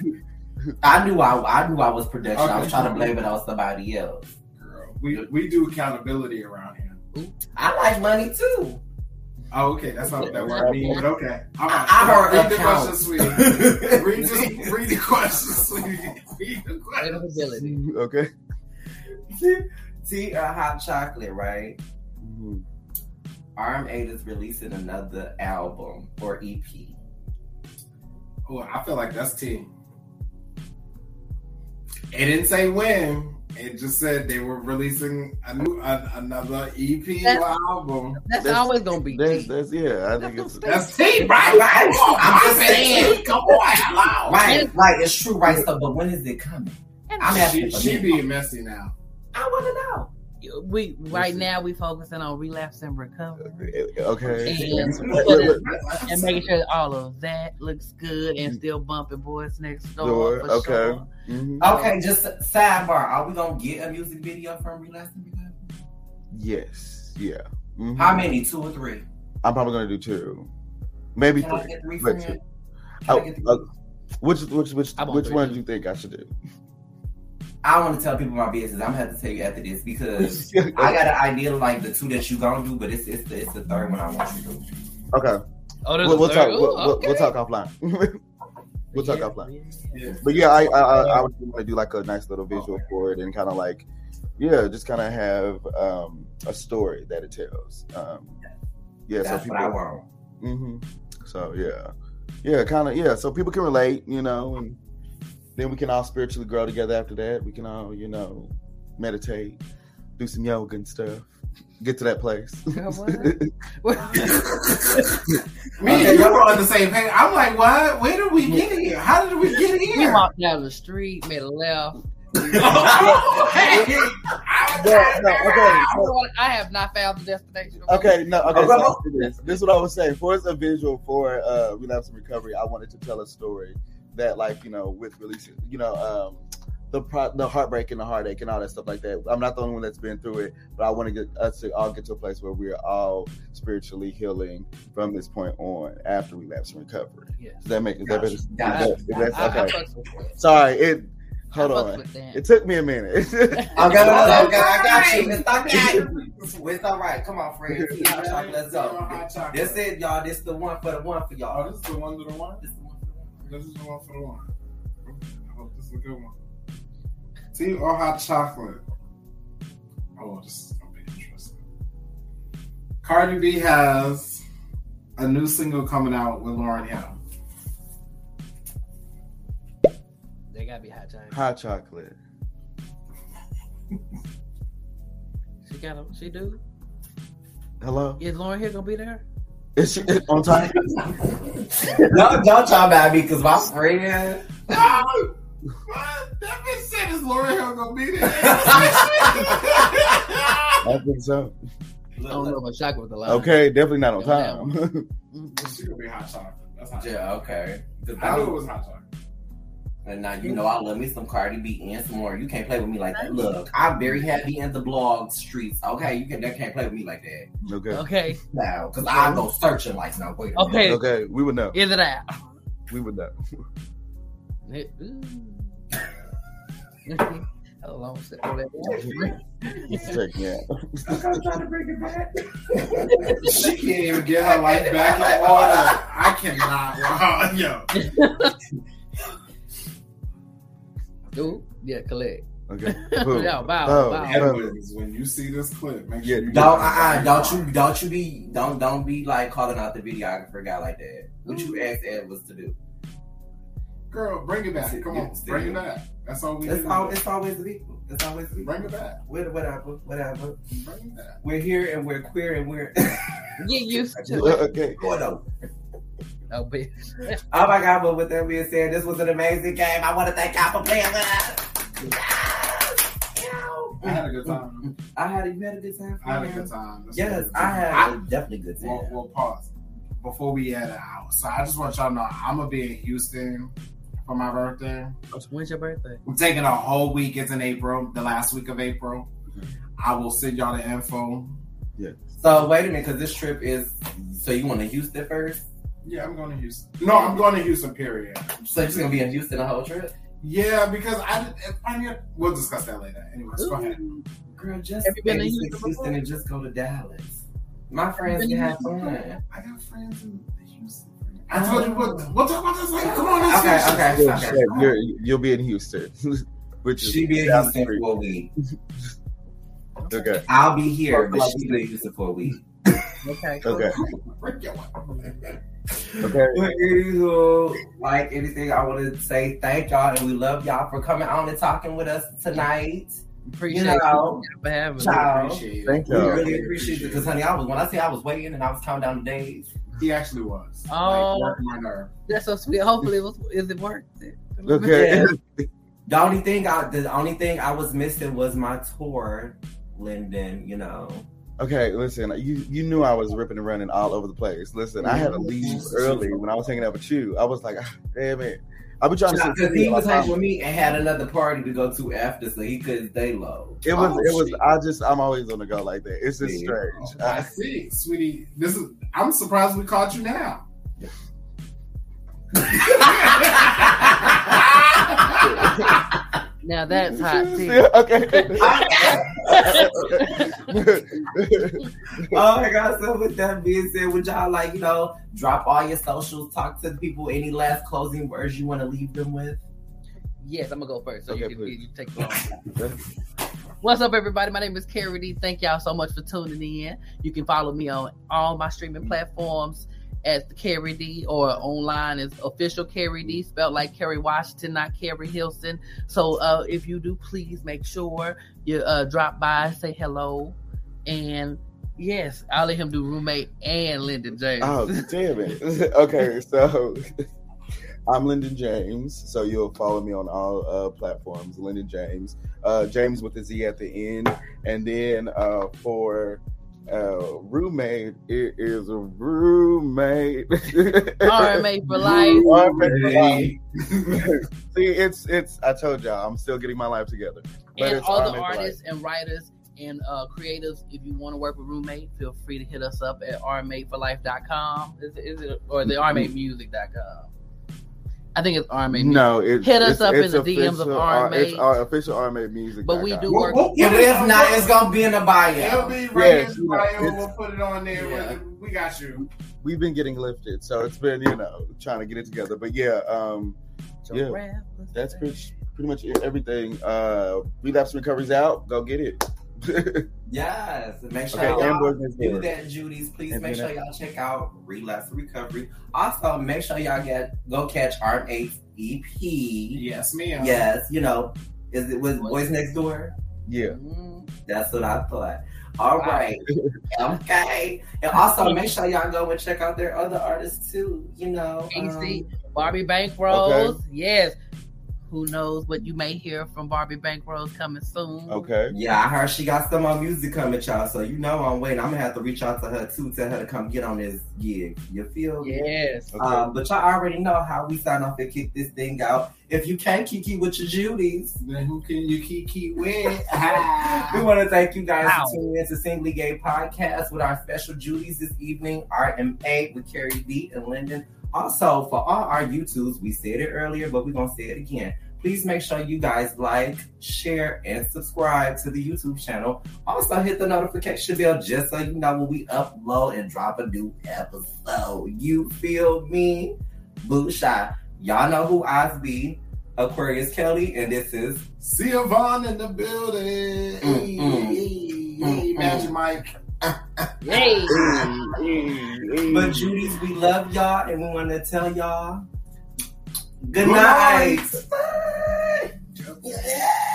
I knew I I knew I was production. I was trying to blame it on somebody else. Girl, we we do accountability around here. I like money too. Oh, okay, that's not what that word means, but okay. All right. I, I heard read the account. question, sweetie. Read the, read the question, sweetie. Read the question. Credibility. okay. Tea or hot chocolate, right? Mhm. Arm Eight is releasing another album or EP. Oh, I feel like that's T. It didn't say when. It just said they were releasing a new a, another EP That's- or album. That's, That's- always gonna be That's, that's yeah. I think it's That's T, right? Right. Come on, I'm just saying. man. Come on, hello. Right, like it's true, right? So, but when is it coming? I'm asking She, for she me. being messy now. I want to know. We right now we focusing on relapse and recovery okay. and, and making sure all of that looks good and still bumping boys next door. Door, for okay. sure. Mhm. Okay, just sidebar. Are we gonna get a music video from Relapse and Recovery? Yes. Yeah. Mhm. How many? Two or three? I'm probably gonna do two, maybe Can I three. get three but two. Can I get three? uh, which which which I which one do you think I should do? I want to tell people my business. I'm gonna have to tell you after this because I got an idea of like the two that you gonna do, but it's it's the, it's the third one I want you to do. okay. Oh, there's We'll, we'll third. talk. Ooh, We'll, we'll, okay. we'll talk offline. we'll talk Yeah, offline. yeah. Yeah. But yeah, I I, I, I would want to do like a nice little visual for it and kind of like yeah, just kind of have um, a story that it tells. Um, yeah, That's so what I people. want. hmm So yeah, yeah, kind of yeah. So people can relate, you know, and then we can all spiritually grow together. After that, we can all you know meditate, do some yoga and stuff. Get to that place. Me and you were on the same page. I'm like, what? Where did we get here? How did we get here? we here? walked down the street, made a left. Yeah, no, okay, so- I have not found the destination. Okay, no, okay. Okay. So this, this is what I was saying. For as a visual for uh, relapse and recovery, I wanted to tell a story that, like, you know, with releasing, you know, um, the pro- the heartbreak and the heartache and all that stuff like that. I'm not the only one that's been through it, but I want to get us to all get to a place where we're all spiritually healing from this point on after relapse and recovery. Yes. Does that make is that better? Is Gotcha. that- is that- I, I, okay. Sorry, it. Hold on. It took me a minute. Okay, okay, I got you. It's okay. It's all right. Come on, friends. See how chocolate. Let's go. Hot chocolate. This it, y'all. This the one for the one for Oh, y'all. this is the one to the one. This This is the one for the one. I hope this is a good one. Tea or hot chocolate? Oh, this is gonna be interesting. Cardi B has a new single coming out with Lauryn Hill. They gotta be hot chocolate. Hot chocolate. She got a, she do. Hello. Is Lauren here gonna be there? Is she on time? Don't, don't talk about me because my friend. No! What? That bitch said is Lauryn Hill gonna be there? I think so. I don't know about chocolate with the line. Okay, definitely not on time. She gonna be hot chocolate. That's hot chocolate. Yeah, okay. 'Cause I knew it was hot chocolate. And now you know I love me some Cardi B and some more. You can't play with me like that. Look, I'm very happy in the blog streets. Okay, you can. They can't play with me like that okay. Okay. now because I go searching like no. Wait. A minute. Okay. Okay, we would know. Is it out? We would know. It- How long is it? That- Check me out. I'm trying to bring it back. She can't even get her life back in order. I cannot. Wow, yo. Ooh, yeah, collect. Okay. Yeah, Boom. bow, bow, Oh, bow. Edwards, when you see this clip, make sure Yeah, you Don't, uh, uh, don't you, don't you be, don't, don't be like calling out the videographer guy like that. What you asked Ed was to do. Girl, bring it back. Come on, bring it back. That's all we It's, need. al- it's always the people. It's always the people. Bring it back. Whatever, whatever. Bring it back. We're here and we're queer and we're. Get used to it. Okay. Going on. Oh, bitch. Oh my God! But with that being said, this was an amazing game. I want to thank y'all for playing with us. I had a good time. I had you had a good time. I had a good time. That's Yes, what- I had a definitely good We'll, time. we'll pause before we head out. So I just want y'all to know I'm gonna be in Houston for my birthday. Oh, when's your birthday? I'm taking a whole week. It's in April, the last week of April. Mm-hmm. I will send y'all the info. Yeah. So wait a minute, because this trip is. So you want to Houston first? Yeah, I'm going to Houston. No, I'm going to Houston. Period. So you're just gonna be in Houston the whole trip? Yeah, because I, I mean, we'll discuss that later. Anyways, go ahead. Girl, just Have you been to babysit Houston before? Houston and just go to Dallas. My friends can have Houston fun. I got friends in Houston. I told you we'll, we'll talk about this later. Come on, let's Okay, finish okay. this. Yeah, yeah, you're, you'll be in Houston. Which She be in Houston the street. for a week. Okay. I'll be here, but she be in Houston for a week. Okay. Okay. Okay. But anywho, like anything, I want to say thank y'all and we love y'all for coming on and talking with us tonight. Appreciate You know, you for having me. Appreciate. Thank y'all. really appreciate it because, honey, I was when I say I was waiting and I was counting down the days. He actually was. Oh. Like, my nerve. That's so sweet. Hopefully, it was, is it worth it? Okay. The only thing I, the only thing I was missing was my tour, Lyndon. You know, Okay, listen, you you knew I was ripping and running all over the place. Listen, I had to leave early when I was hanging out with you. I was like, ah, damn it. I've been trying to because he was hanging with me and had another party to go to after, so he couldn't stay low. It was Oh, it was shit. I just I'm always on the go like that. It's just Yeah. strange. I I- see, sweetie. This is. I'm surprised we caught you now. Now that's hot tea. okay. oh my god! So with that being said, would y'all like you know drop all your socials, talk to the people? Any last closing words you want to leave them with? Yes, I'm gonna go first. So Okay, you, can, please. you take the long. What's up, everybody? My name is Kerry D. Thank y'all so much for tuning in. You can follow me on all my streaming platforms as the Kerry D or online as official Kerry D, spelled like Kerry Washington, not Keri Hilson. So uh, if you do, please make sure you uh, drop by, say hello, and yes, I'll let him do roommate and Lyndon James. Oh, damn it. okay, so I'm Lyndon James. So you'll follow me on all uh, platforms, Lyndon James. Uh, James with a Z at the end. And then uh, for uh, roommate, it is a roommate. RMA for life. RMA for life. See, it's it's. I told y'all, I'm still getting my life together. But and it's all the RMA for artists and writers and uh, creatives, if you want to work with Roommate, feel free to hit us up at rmateforlife.com. Is, it- is it or the rmatemusic.com? I think it's rmate. No, it's, Hit us it's, up in it's the DMs of official, RMA. It's our official RMA music. But we do Whoop, work. whoop, If not, it's gonna be in the It'll bio. be right Yes, in the bio. We'll put it on there. Yeah. We got you. We've been getting lifted, so it's been you know trying to get it together. But yeah, um, yeah, that's pretty, pretty much everything. Uh, relapse recovery's out. Go get it. Yes. Make sure okay, y'all Amber's do there. that, Judy's. Please And make then sure y'all check out Relapse Recovery. Also, make sure y'all get go catch Arm 8 EP. Yes, ma'am. Yes, you know, is it with Boys Next Door? Yeah. Mm, That's what I thought. All right. Okay. And also make sure y'all go and check out their other artists too. You know. AC, um, Barbie Bankrolls. Yes. Who knows what you may hear from Barbie Bankrolls coming soon. Okay. yeah, I heard she got some more music coming, y'all. So you know I'm waiting. I'm gonna have to reach out to her too, tell her to come get on this gig. You feel me? Yes. Okay. Um, but y'all already know how we sign off and kick this thing out. If you can't kiki with your Judies, Then who can you keep keep with? we want to thank you guys Wow. for tuning in to Singly Gay Podcast with our special Judies this evening, RMA with Carrie B and Lyndon. Also, for all our YouTubes, we said it earlier, but we're gonna say it again. Please make sure you guys like, share, and subscribe to the YouTube channel. Also, hit the notification bell just so you know when we upload and drop a new episode. You feel me? Boo shot. Y'all know who I be. Aquarius Kelly, and this is See Yvonne in the building. Mm, mm. Hey, Mm, Magic Mike. Yay. But Judy's, we love y'all and we want to tell y'all good Good night. night. Yeah.